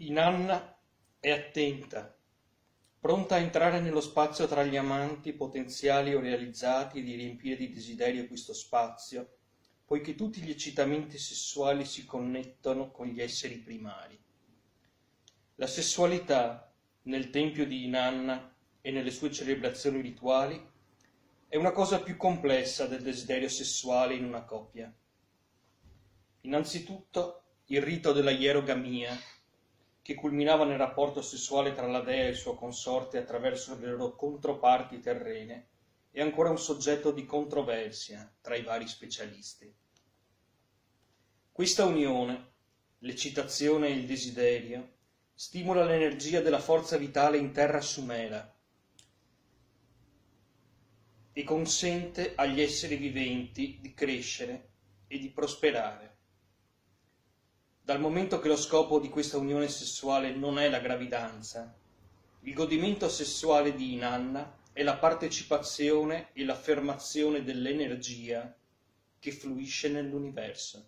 Inanna è attenta, pronta a entrare nello spazio tra gli amanti potenziali o realizzati e di riempire di desiderio questo spazio, poiché tutti gli eccitamenti sessuali si connettono con gli esseri primari. La sessualità nel tempio di Inanna e nelle sue celebrazioni rituali è una cosa più complessa del desiderio sessuale in una coppia. Innanzitutto il rito della ierogamia, che culminava nel rapporto sessuale tra la dea e il suo consorte attraverso le loro controparti terrene, è ancora un soggetto di controversia tra i vari specialisti. Questa unione, l'eccitazione e il desiderio, stimola l'energia della forza vitale in terra sumela e consente agli esseri viventi di crescere e di prosperare. Dal momento che lo scopo di questa unione sessuale non è la gravidanza, il godimento sessuale di Inanna è la partecipazione e l'affermazione dell'energia che fluisce nell'universo.